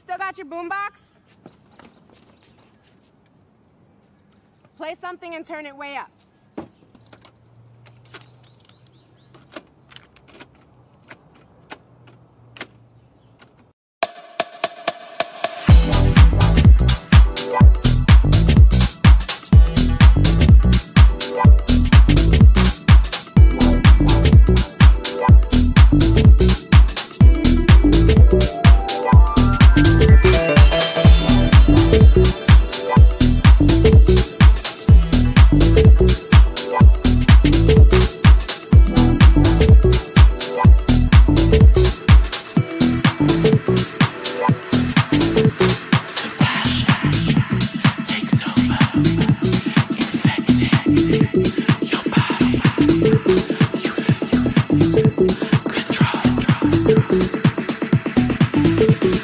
still got your boombox? Play something and turn it way up.